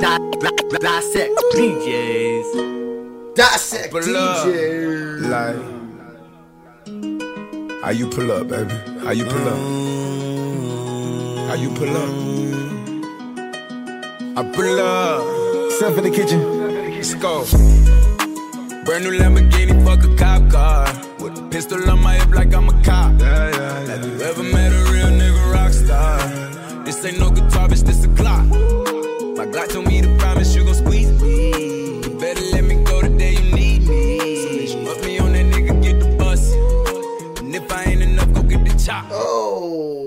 Dissect DJs. Dissect Pull up. DJ. Like, how you pull up, baby? How you pull up? How you pull up? I pull up. Stuff in the kitchen. Let's go. Brand new Lamborghini, fuck a cop car. With a pistol on my hip like I'm a cop. Yeah, yeah, yeah. Have you ever met a real nigga rock star? This ain't no guitar, bitch, this a Glock. My Glock told me to promise you gon' squeeze me. You better let me go the day you need me. So put me on that nigga, get the bus. And if I ain't enough, go get the chop. Oh,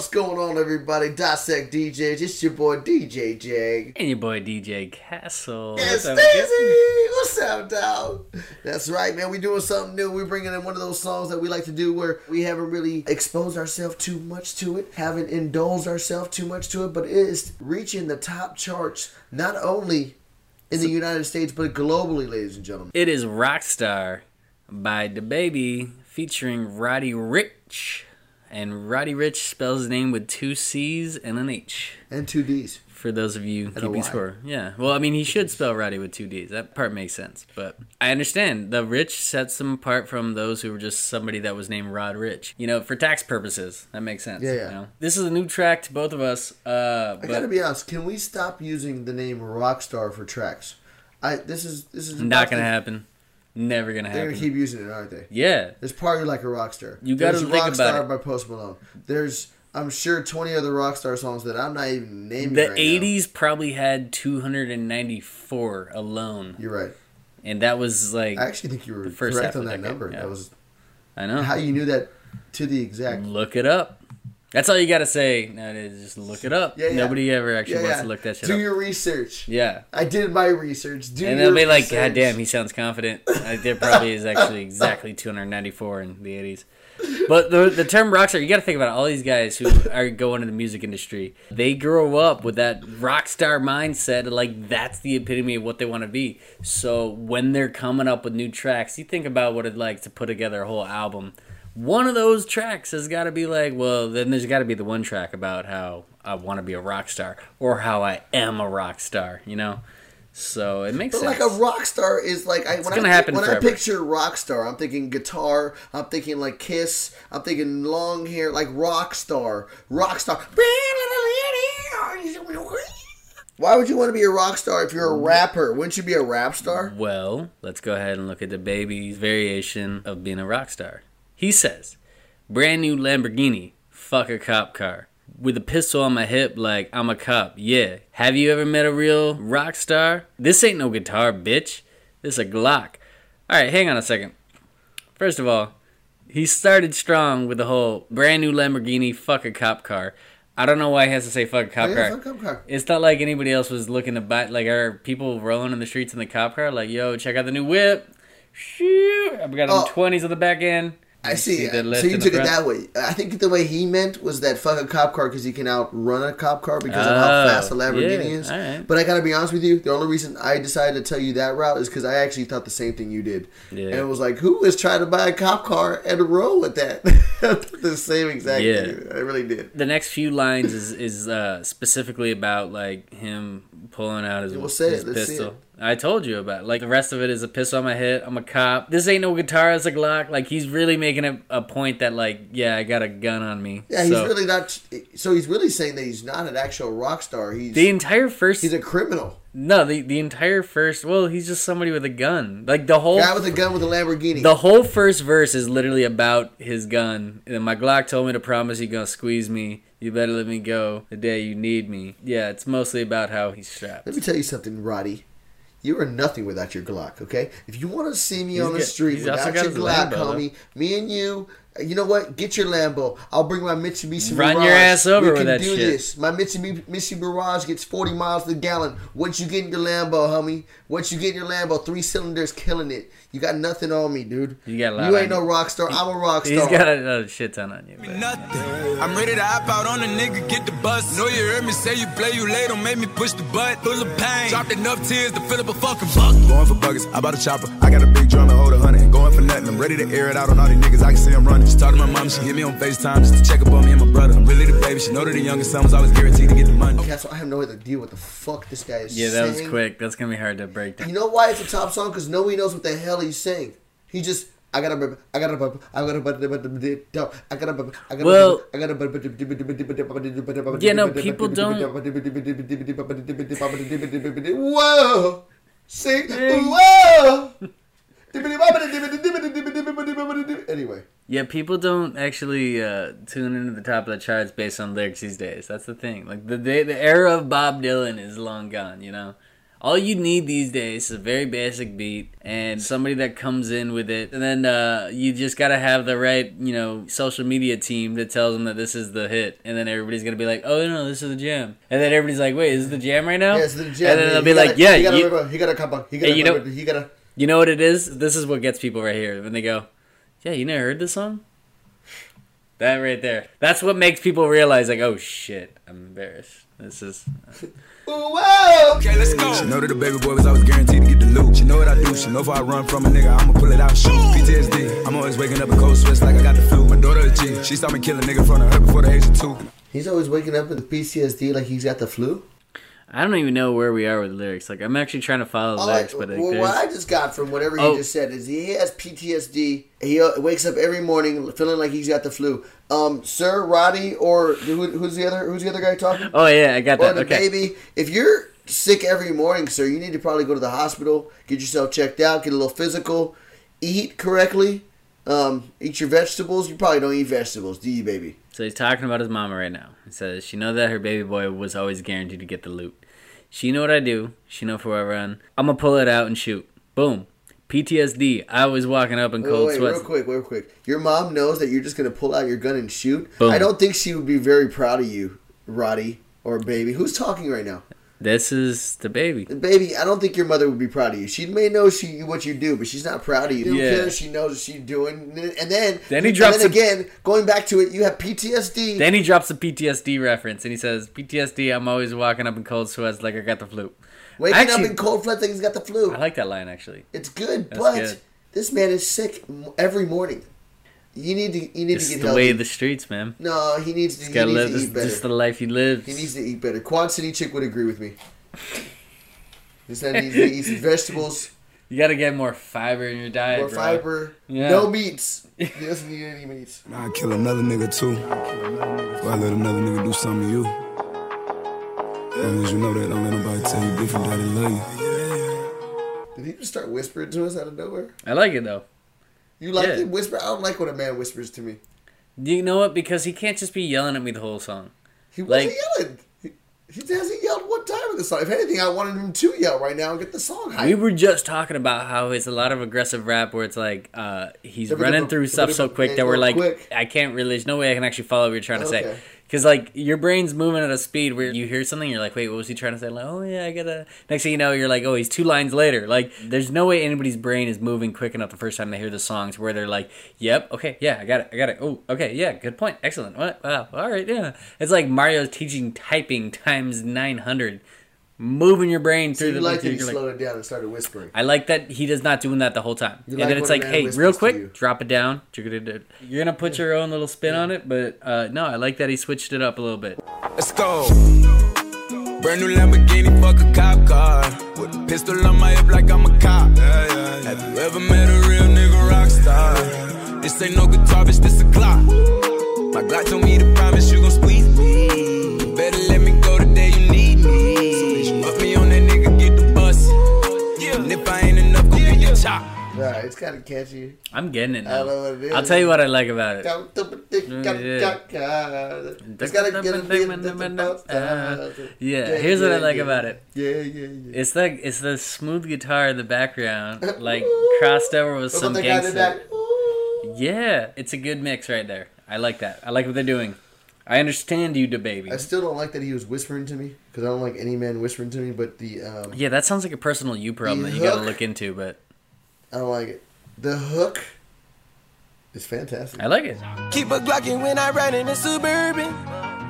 what's going on, everybody? Dissect DJs. It's your boy DJ Jag. And your boy DJ Castle. Yes, What's up, Daisy. What's up, dog? That's right, man. We doing something new. We're bringing in one of those songs that we like to do where we haven't really exposed ourselves too much to it, haven't indulged ourselves too much to it, but it is reaching the top charts not only in the United States but globally, ladies and gentlemen. It is Rockstar by DaBaby featuring Roddy Ricch. And Roddy Ricch spells his name with two C's and an H. And two D's. For those of you a keeping score. Yeah. Well, I mean, he should spell Roddy with two D's. That part makes sense. But I understand. The Ricch sets him apart from those who were just somebody that was named Rod Rich. You know, for tax purposes. That makes sense. Yeah, yeah. You know? This is a new track to both of us. Uh, I but gotta be honest. Can we stop using the name Rockstar for tracks? I this is this is not going to happen. Never to happen. They're gonna keep using it, aren't they? yeah. There's Party Like a Rockstar. You gotta There's think about Rockstar by Post Malone. There's I'm sure 20 other Rockstar songs that I'm not even naming. The right 80s probably had 294 alone. You're right. And that was like, I actually think you were correct on that decade, number. yeah. That was I know. how you knew that to the exact. Look it up. That's all you got to say. Just look it up. Yeah, yeah. Nobody ever actually Yeah, wants to look that shit Do up. Do your research. yeah. I did my research. Do And they'll be like, research. God damn, he sounds confident. Uh, there probably is actually exactly 294 in the 80s. But the the term rockstar, you got to think about it. all these guys who are going into the music industry. They grow up with that rock star mindset, like that's the epitome of what they want to be. So when they're coming up with new tracks, you think about what it's like to put together a whole album. One of those tracks has got to be like, well, then there's got to be the one track about how I want to be a rock star or how I am a rock star, you know. So it makes sense. But sense. like a rock star is like I, when gonna I happen when I picture rock star, I'm thinking guitar. I'm thinking like Kiss. I'm thinking long hair, like rock star. Rock star. Why would you want to be a rock star if you're a rapper? Wouldn't you be a rap star? Well, let's go ahead and look at DaBaby's variation of being a rock star. He says, brand new Lamborghini, fuck a cop car. With a pistol on my hip, like I'm a cop. Yeah. Have you ever met a real rock star? This ain't no guitar, bitch. This a Glock. Alright, hang on a second. First of all, he started strong with the whole brand new Lamborghini, fuck a cop car. I don't know why he has to say fuck a cop Oh, yeah, car. cop car. It's not like anybody else was looking to buy. Like, are people rolling in the streets in the cop car? Like, yo, check out the new whip. Shoot, I've got Oh. them twenties on the back end. I see. So you took it that way. I think the way he meant was that fuck a cop car because he can outrun a cop car because of how Oh, fast a Lamborghini yeah, is. alright. But I gotta be honest with you, the only reason I decided to tell you that route is because I actually thought the same thing you did. Yeah. And it was like, who is trying to buy a cop car and roll with that? the same exact Yeah. thing. I really did. The next few lines is is uh, specifically about like him pulling out his, Well, say his it. Let's see pistol. it. I told you about. it. Like the rest of it is a pistol on my head. I'm a cop. This ain't no guitar. It's a Glock. Like he's really making a, a point that like, yeah, I got a gun on me. Yeah, he's So, really not. So he's really saying that he's not an actual rock star. He's the entire first. he's a criminal. No, the the entire first. Well, he's just somebody with a gun. Like the whole Guy with a gun with a Lamborghini. The whole first verse is literally about his gun. And my Glock told me to promise you gonna squeeze me. You better let me go the day you need me. Yeah, it's mostly about how he's strapped. Let me tell you something, Roddy. You are nothing without your Glock, okay? If you want to see me He's on the got- street without your Glock, homie, me and you, you know what? Get your Lambo. I'll bring my Mitsubishi Run Mirage. your ass over we with can that do shit. this. My Mitsubishi Mitsubishi Mirage gets 40 miles to the gallon. What you get in your Lambo, homie? What you get in your Lambo? Three cylinders killing it. You got nothing on me, dude. You got a lot You ain't no you. rock star. I'm a rock He's star. got a, a shit ton on you. But. Nothing. I'm ready to hop out on a nigga, get the bus. Know you heard me say you play, you late, don't make me push the butt. Full of pain. Dropped enough tears to fill up a fucking buck. Going for buggers, I bought a chopper. I got a big drum and hold a hundred. Going for nothing, I'm ready to air it out on all these niggas. I can see them running. Carolina. Just talk to my mom, she hit me on FaceTime just to check up on me and my brother. I'm really the baby. She know that the youngest son was always guaranteed to get the money. Okay, so I have no idea what the fuck this guy is saying. Yeah, that was quick. That's gonna be hard to break down. You know why it's a top song? Because nobody knows what the hell he's saying. He just. I gotta, remember I gotta, I gotta, I gotta, I gotta, Well- I gotta. Yeah, no, people don't- Whoa, sing, whoa. Anyway, Yeah, people don't actually uh, tune into the top of the charts based on lyrics these days. That's the thing. Like the the, the era of Bob Dylan is long gone. You know, all you need these days is a very basic beat and somebody that comes in with it, and then uh, you just gotta have the right you know social media team that tells them that this is the hit, and then everybody's gonna be like, oh no, this is the jam, and then everybody's like, wait, is this the jam right now? yeah, it's the jam. And then He they'll be gotta- like, yeah, he gotta, you- he gotta come up. He gotta, you know- he gotta. You know what it is? This is what gets people right here when they go, "Yeah, you never heard this song." That right there. That's what makes people realize, like, "Oh shit, I'm embarrassed." This is uh, Whoa! Okay, let's go. She know that the baby boy was always guaranteed to get the loot. She know what I do. She know if I run from a nigga, I'ma pull it out shoot. PTSD. I'm always waking up in cold sweats like I got the flu. My daughter a G. She saw me kill a nigga in front of her before the age of two. He's always waking up with PTSD like he's got the flu. I don't even know where we are with lyrics. Like, I'm actually trying to follow the All lyrics, I- but like, well, what I just got from whatever he Oh. just said is he has PTSD. He uh, wakes up every morning feeling like he's got the flu. Um, Sir Roddy or who, who's the other who's the other guy talking? oh yeah, I got Or that. the Okay, baby. If you're sick every morning, sir, you need to probably go to the hospital, get yourself checked out, get a little physical, eat correctly, um, eat your vegetables. You probably don't eat vegetables, do you, baby? so he's talking about his mama right now. He says she know that her baby boy was always guaranteed to get the loot. She know what I do. She know for where I run. I'm gonna pull it out and shoot. Boom. PTSD. I was walking up in Wait, cold wait, sweats. real quick, real quick. Your mom knows that you're just gonna pull out your gun and shoot. Boom. I don't think she would be very proud of you, Roddy or baby. Who's talking right now? This is the baby. Baby, I don't think your mother would be proud of you. She may know she what you do, but she's not proud of you. She Yeah. care. She knows what she's doing. And then, Then he and drops then a- again, going back to it, you have PTSD. Then he drops a PTSD reference and he says, "PTSD. I'm always walking up in cold sweats like I got the flu." Waking Actually- up in cold sweats like he's got the flu. I like that line actually. It's good, That's but good. this man is sick every morning. You need to you need It's to get the healthy. way of the streets, man. no, he needs to, He's he gotta needs live. to This eat is better. just the life he lives. He needs to eat better. Quad City chick would agree with me. He said he needs to eat some vegetables, You gotta get more fiber in your diet, more bro. fiber, Yeah. no meats. He doesn't need any meats. I'd kill another nigga too. Or I let another nigga do something to you. As long as you know that, don't let nobody tell you different that they love you. Did he just start whispering to us out of nowhere? I like it though. You like Yeah. him whisper? I don't like when a man whispers to me. You know what? Because he can't just be yelling at me the whole song. He wasn't Like- yelling. He, he hasn't yelled one time in the song. If anything, I wanted him to yell right now and get the song hype. We were just talking about how it's a lot of aggressive rap where it's like uh, he's running through stuff so quick that we're like, I can't really. There's no way I can actually follow what you're trying to say. Because like your brain's moving at a speed where you hear something, you're like, wait, what was he trying to say? Like, oh yeah, I gotta. Next thing you know, you're like, oh, he's two lines later. Like, there's no way anybody's brain is moving quick enough the first time they hear the songs where they're like, yep, okay, yeah, I got it, I got it. Oh, okay, yeah, good point, excellent. What? Wow, all right, yeah. It's like Mario's teaching typing times nine hundred, moving your brain so through you the. like that he you're like- slowed it down and started whispering. I like that he does not doing that the whole time. You and like then it's like, hey, real quick, drop it down. You're gonna put your own little spin on it, but uh, no, I like that he switched it up a little bit. Let's go. Brand new Lamborghini, fuck a cop car. With a pistol on my hip like I'm a cop. Have you ever met a real nigga rock star? This ain't no guitar, bitch, this a Glock. My Glock told me to promise you gon' squeeze go get your chop. Right, it's kind of catchy. I'm getting it I don't know now. what it is. I'll tell you what I like about it. Count the dick, Mm, yeah. count, count. It's gotta get a bit Yeah, here's what I like about it. Yeah, yeah, yeah. It's like it's the smooth guitar in the background, like crossed over with some at the guy in the gangster. Yeah, it's a good mix right there. I like that. I like what they're doing. I understand you, the baby. I still don't like that he was whispering to me because I don't like any man whispering to me. But the um, Yeah, that sounds like a personal you problem that you gotta look into, but I don't like it. The hook is fantastic. I like it. Keep a Glockin' when I ride in the Suburban.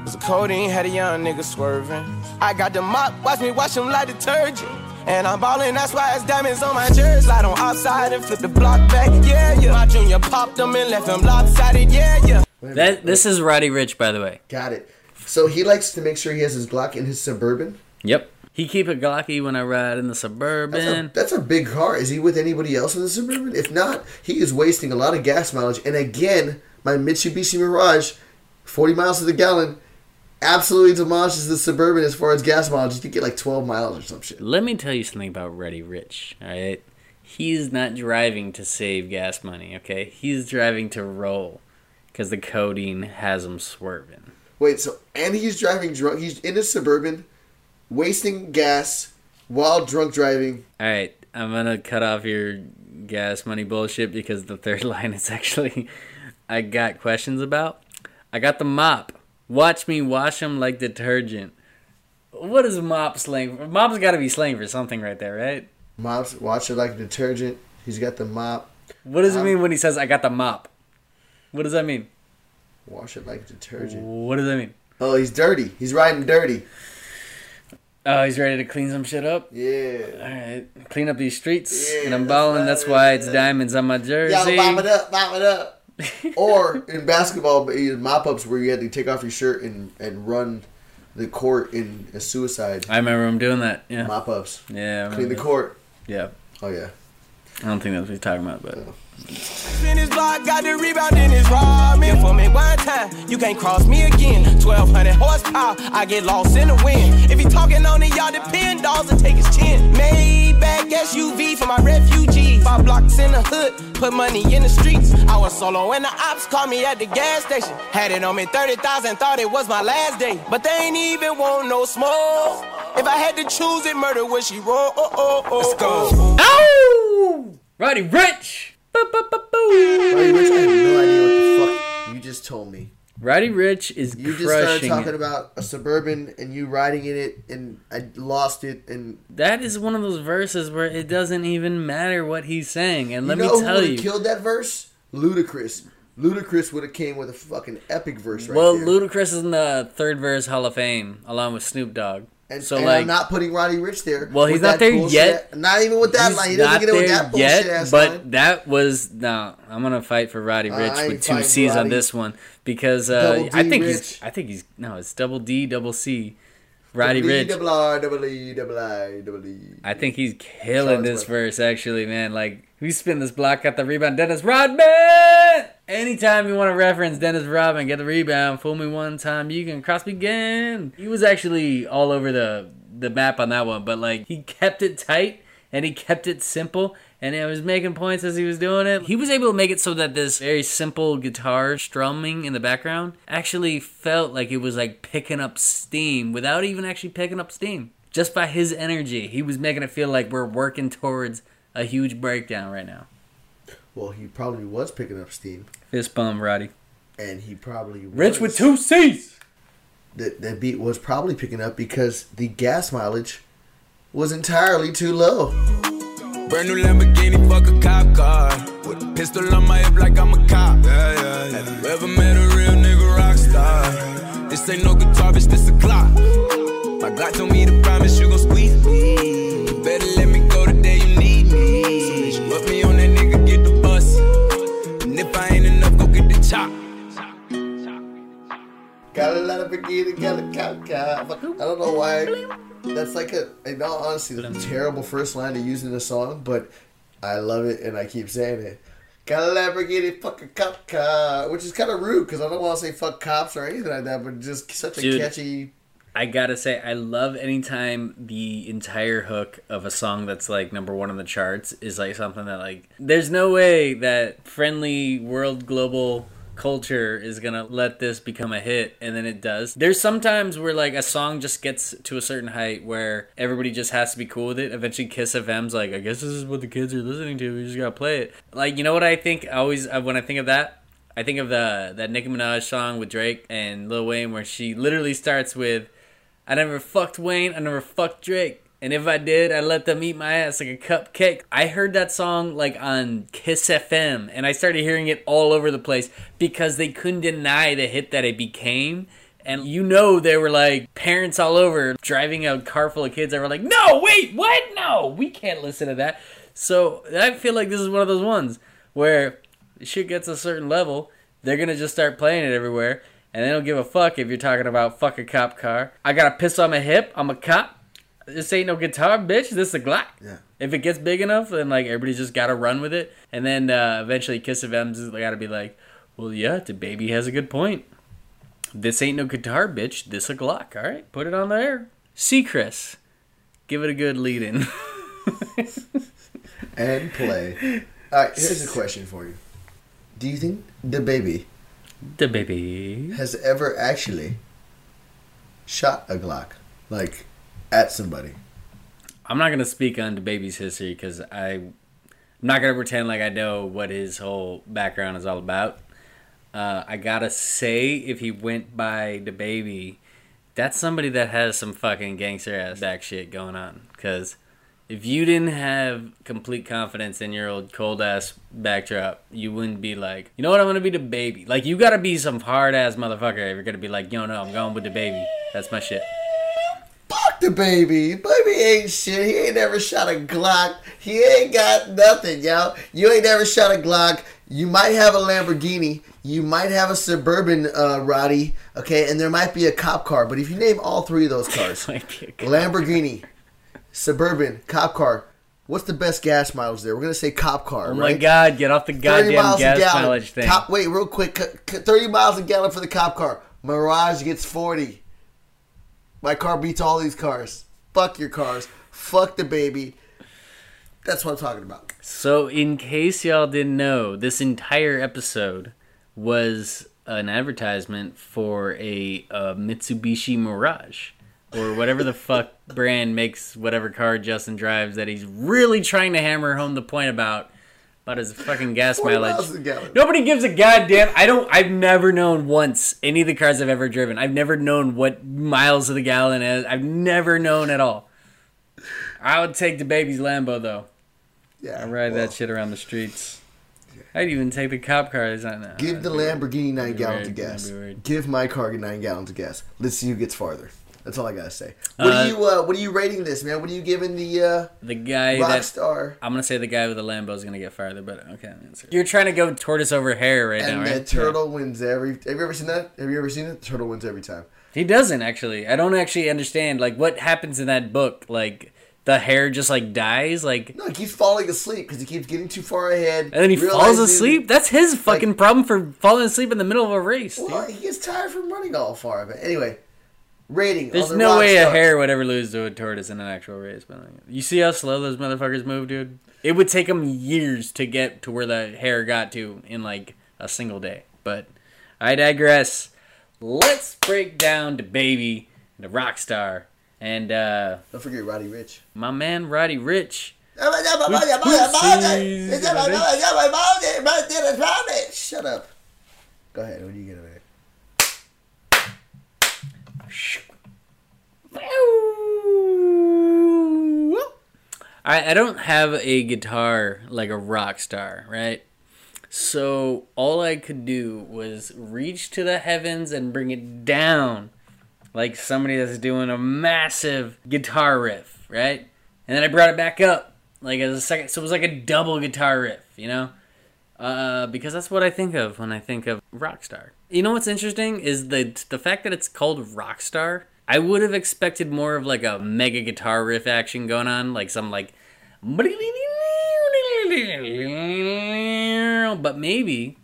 Cause the codeine had a young nigga swerving. I got the mop, watch me wash him like detergent. And I'm ballin', that's why it's diamonds on my jersey. Slide on outside and flip the block back, yeah, yeah. My junior popped them and left them lopsided, yeah, yeah. That this is Roddy Ricch, by the way. Got it. So he likes to make sure he has his Glock in his Suburban. Yep. He keep it Glocky when I ride in the That's a, suburban. that's a big car. Is he with anybody else in the Suburban? If not, he is wasting a lot of gas mileage. And again, my Mitsubishi Mirage, 40 miles to the gallon, absolutely demolishes the Suburban as far as gas mileage. You get like 12 miles or some shit. Let me tell you something about Roddy Ricch. All right, he's not driving to save gas money. Okay, he's driving to roll because the codeine has him swerving. Wait, so and he's driving drunk. He's in a Suburban, wasting gas while drunk driving. All right, I'm gonna cut off your gas money bullshit because the third line is actually I got questions about. I got the mop. Watch me wash them like detergent. What is mop slang? for? Mop's got to be slang for something right there, right? Mops, wash it like detergent. He's got the mop. What does it Um, mean when he says I got the mop? What does that mean? Wash it like detergent. What does that mean? Oh, he's dirty. He's riding dirty. Oh, he's ready to clean some shit up. Yeah. All right, clean up these streets, Yeah, and I'm balling. That's why it's yeah. diamonds on my Y'all jersey. mop it up, mop it up. or in basketball, mop ups where you had to take off your shirt and, and run the court in a suicide. I remember him doing that. Yeah, Mop ups. yeah, I Clean the court. Yeah, Oh, yeah. I don't think that's what he's talking about, but In his block, got the rebound in his Rodman. For me one time, you can't cross me again. 1200 horsepower, I get lost in the wind. If he talking on it, y'all depend, dolls and take his chin. Maybach SUV for my refugee. Five blocks in the hood, put money in the streets. I was solo and the ops called me at the gas station. Had it on me 30,000, thought it was my last day. But they ain't even want no smoke. If I had to choose it, murder would she roll? Oh, oh, oh, Let's go. oh. oh, Roddy Ricch. Roddy Ricch, I have no idea what the fuck you just told me. Roddy Ricch is You just started talking it. about a Suburban and you riding in it, and I lost it. And that is one of those verses where it doesn't even matter what he's saying. And let you know me tell who you, have killed that verse? Ludacris. Ludacris would have came with a fucking epic verse right well, there. Well, Ludacris is in the third verse Hall of Fame along with Snoop Dogg. And, so and like, I'm not putting Roddy Ricch there. Well, he's not there bullshit- yet. Not even with that He's line. He doesn't not get it with there that bullshit yet, but line. that was no. I'm gonna fight for Roddy Ricch ain't with two C's on this one because uh, I think Ricch. he's. I think he's no. It's double D, double C, Roddy Ricch. Double R, double E, double I, double E. I think he's killing this verse actually, man. Like we spin this block, got the rebound. Dennis Rodman. Anytime you want to reference Dennis Rodman, get the rebound. Fool me one time, you can cross me again. He was actually all over the the map on that one, but like he kept it tight and he kept it simple. And he was making points as he was doing it. He was able to make it so that this very simple guitar strumming in the background actually felt like it was like picking up steam without even actually picking up steam just by his energy, he was making it feel like we're working towards a huge breakdown right now. Well, he probably was picking up steam, Fist bump, Roddy. and he probably was, Ricch with two C's. That that beat was probably picking up because the gas mileage was entirely too low. Brand new Lamborghini, fuck a cop car. With a pistol on my hip like I'm a cop. Yeah, yeah, yeah. Have you ever met a real nigga rock star? This ain't no guitar, bitch, this a Glock. My God told me to promise you gon' squeeze me. You better let me go the day you need me. So bitch, put me on that nigga, get the bus. And if I ain't enough, go get the chop. Got a lot of bikini, got a cop car. I don't know why. That's like a, in all honesty, that's a terrible first line to use in a song, but I love it and I keep saying it. Got a Lamborghini, fuck a cop car, which is kind of rude because I don't want to say fuck cops or anything like that, but just such a Dude. catchy. I gotta say, I love anytime the entire hook of a song that's like number one on the charts is like something that like there's no way that friendly world global culture is gonna let this become a hit and then it does. There's sometimes where like a song just gets to a certain height where everybody just has to be cool with it. Eventually Kiss FM's like, I guess this is what the kids are listening to, we just gotta play it. Like you know what I think I always uh, when I think of that? I think of the that Nicki Minaj song with Drake and Lil Wayne where she literally starts with I never fucked Wayne. I never fucked Drake. And if I did, I let them eat my ass like a cupcake. I heard that song like on Kiss FM, and I started hearing it all over the place because they couldn't deny the hit that it became And you know they were like parents all over driving a car full of kids that were like, no, wait, what? No, we can't listen to that. So I feel like this is one of those ones where shit gets a certain level, they're gonna just start playing it everywhere, and they don't give a fuck if you're talking about fuck a cop car. I got a piss on my hip. I'm a cop. This ain't no guitar, bitch. This is a Glock. Yeah. If it gets big enough, then like everybody's just gotta run with it, and then uh, eventually Kiss FM's gotta be like, well, yeah, the baby has a good point. This ain't no guitar, bitch. This a Glock. All right, put it on there. See, Chris, give it a good lead in. And play. All right, here's a question for you. Do you think the baby the baby. has ever actually shot a Glock, like at somebody? I'm not gonna speak on the baby's history because I'm not gonna pretend like I know what his whole background is all about. Uh, I gotta say, if he went by the baby, that's somebody that has some fucking gangster ass back shit going on. Because if you didn't have complete confidence in your old cold ass backdrop, you wouldn't be like, you know what, I'm gonna be the baby. Like you gotta be some hard ass motherfucker if you're gonna be like, yo, no, I'm going with the baby. That's my shit. Fuck the baby. Baby ain't shit. He ain't never shot a Glock. He ain't got nothing, yo. You ain't never shot a Glock. You might have a Lamborghini. You might have a suburban uh, Roddy. Okay, and there might be a cop car. But if you name all three of those cars, Might be a good- Lamborghini, suburban, cop car. What's the best gas mileage there? We're gonna say cop car. Oh right? my god, get off the goddamn gas mileage thing. Cop, wait, real quick. 30 miles a gallon for the cop car. Mirage gets 40. My car beats all these cars. Fuck your cars. Fuck the baby. That's what I'm talking about. So, in case y'all didn't know, this entire episode was an advertisement for a, uh Mitsubishi Mirage or whatever the fuck brand makes whatever car Justin drives that he's really trying to hammer home the point about about his fucking gas 40 mileage. miles a gallon. Nobody gives a goddamn. I don't. I've never known once any of the cars I've ever driven. I've never known what miles of the gallon is. I've never known at all. I would take the baby's Lambo though. Yeah. I ride well, that shit around the streets. I'd even take the cop cars on that. Give the Lamborghini 9 gallons of gas. that'd be weird. Give my car 9 gallons of gas. Let's see who gets farther. That's all I gotta say. What Uh, are you uh, What are you rating this, man? What are you giving the uh, The guy that Rockstar I'm gonna say the guy with the Lambo is gonna get farther, but okay. You're trying to go tortoise over hare right and now, the right? turtle wins every? Have you ever seen that? Have you ever seen it? The turtle wins every time. He doesn't actually. I don't actually understand like what happens in that book. Like the hare just like dies, like No, he keeps falling asleep because he keeps getting too far ahead. and then he falls asleep. That's his fucking problem for falling asleep in the middle of a race. dude. Well, he gets tired from running all far. But anyway, rating. There's the no way a hare would ever lose to a tortoise in an actual race. But like, you see how slow those motherfuckers move, dude. It would take them years to get to where the hare got to in like a single day. But I digress. Let's break down the baby, the rock star, and uh, Don't forget Roddy Ricch. my man Roddy Ricch. Shut up. Go ahead. What do you get there? I, I don't have a guitar like a rock star, right? So all I could do was reach to the heavens and bring it down like somebody that's doing a massive guitar riff, right? And then I brought it back up like as a second, so it was like a double guitar riff, you know? Uh, because that's what I think of when I think of Rockstar. You know what's interesting is the the fact that it's called Rockstar. I would have expected more of like a mega guitar riff action going on, like some like, but maybe,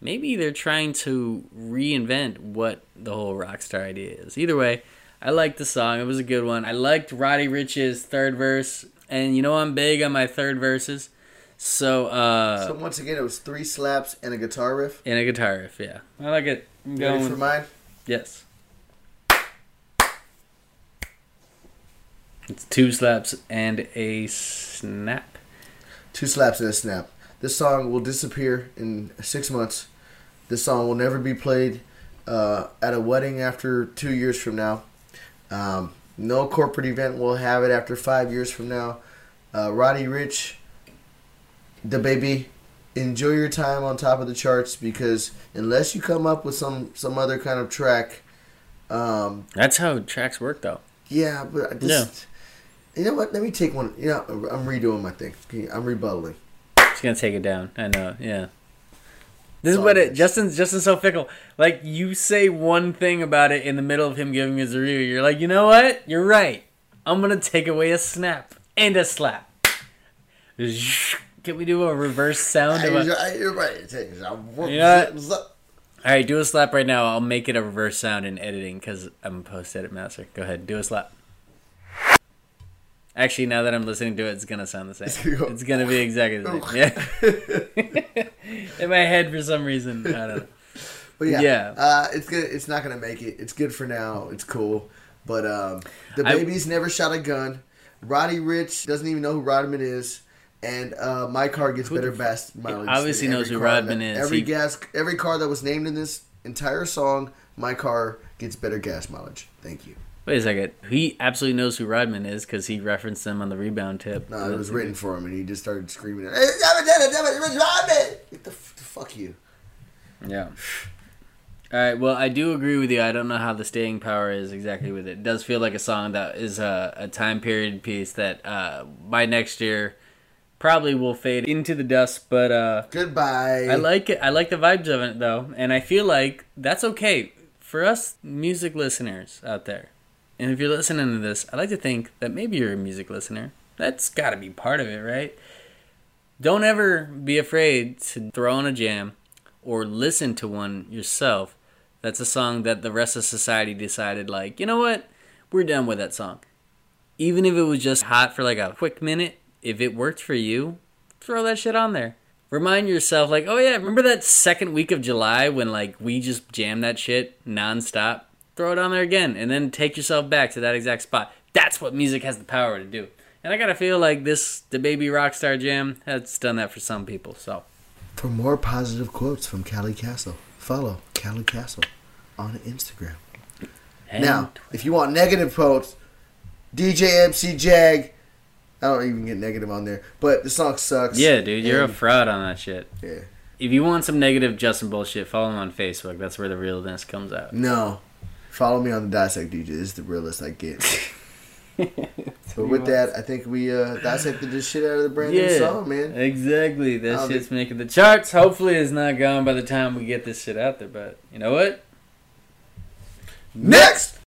maybe they're trying to reinvent what the whole Rockstar idea is. Either way, I liked the song. It was a good one. I liked Roddy Ricch's third verse, and you know I'm big on my third verses. So, uh, So once again, it was three slaps and a guitar riff. And a guitar riff, yeah. I like it. I'm You Ready going- for mine? yes. It's two slaps and a snap. Two slaps and a snap. This song will disappear in six months. This song will never be played uh, at a wedding after two years from now. Um, no corporate event will have it after five years from now. Uh, Roddy Ricch, the baby, enjoy your time on top of the charts because unless you come up with some some other kind of track Um, That's how tracks work, though. yeah, but I just, you know what? Let me take one. You know, I'm redoing my thing. I'm rebuttaling. It's gonna take it down. I know. Yeah. This is what it. Justin's Justin's so fickle. Like you say one thing about it in the middle of him giving his review, you're like, you know what? You're right. I'm gonna take away a snap and a slap. Can we do a reverse sound of a? You're right. You know? All right, do a slap right now. I'll make it a reverse sound in editing because I'm a post edit master. Go ahead, do a slap. Actually, now that I'm listening to it, it's gonna sound the same. It's gonna be exactly the same. Yeah. in my head, for some reason, I don't know. But yeah, Yeah. Uh, it's good. It's not gonna make it. It's good for now. It's cool. But um, the I- babies never shot a gun. Roddy Ricch doesn't even know who Rodman is, and uh, my car gets better gas mileage. obviously than knows every who car Rodman that- is. Every He- gas, every car that was named in this entire song, my car gets better gas mileage. Thank you. Wait a second. He absolutely knows who Rodman is because he referenced them on the rebound tip. No, it was written for him, and he just started screaming, "Hey, Rodman!" Get the, f- the fuck you. Yeah. All right. Well, I do agree with you. I don't know how the staying power is exactly with it. It does feel like a song that is a, a time period piece that uh, by next year probably will fade into the dust. But uh, Goodbye. I like it. I like the vibes of it though, and I feel like that's okay for us music listeners out there. And if you're listening to this, I like to think that maybe you're a music listener. That's got to be part of it, right? Don't ever be afraid to throw on a jam or listen to one yourself. That's a song that the rest of society decided, like, you know what? We're done with that song. Even if it was just hot for like a quick minute, if it worked for you, throw that shit on there. Remind yourself, like, oh yeah, remember that second week of July when like we just jammed that shit nonstop? Throw it on there again, and then take yourself back to that exact spot. That's what music has the power to do. And I gotta feel like this, DaBaby Rockstar Jam, has done that for some people. So For more positive quotes from Callie Castle, follow Callie Castle on Instagram. and now, if you want negative quotes, DJ MC Jag. I don't even get negative on there, but the song sucks. yeah, dude, you're a fraud on that shit. yeah. If you want some negative Justin bullshit, follow him on Facebook. That's where the realness comes out. No, follow me on the Dissect DJ. This is the realest I get. but with that, I think we uh, dissected this shit out of the brand new song, man. exactly. That I'll shit's making the charts. Hopefully, it's not gone by the time we get this shit out there. But you know what? Next.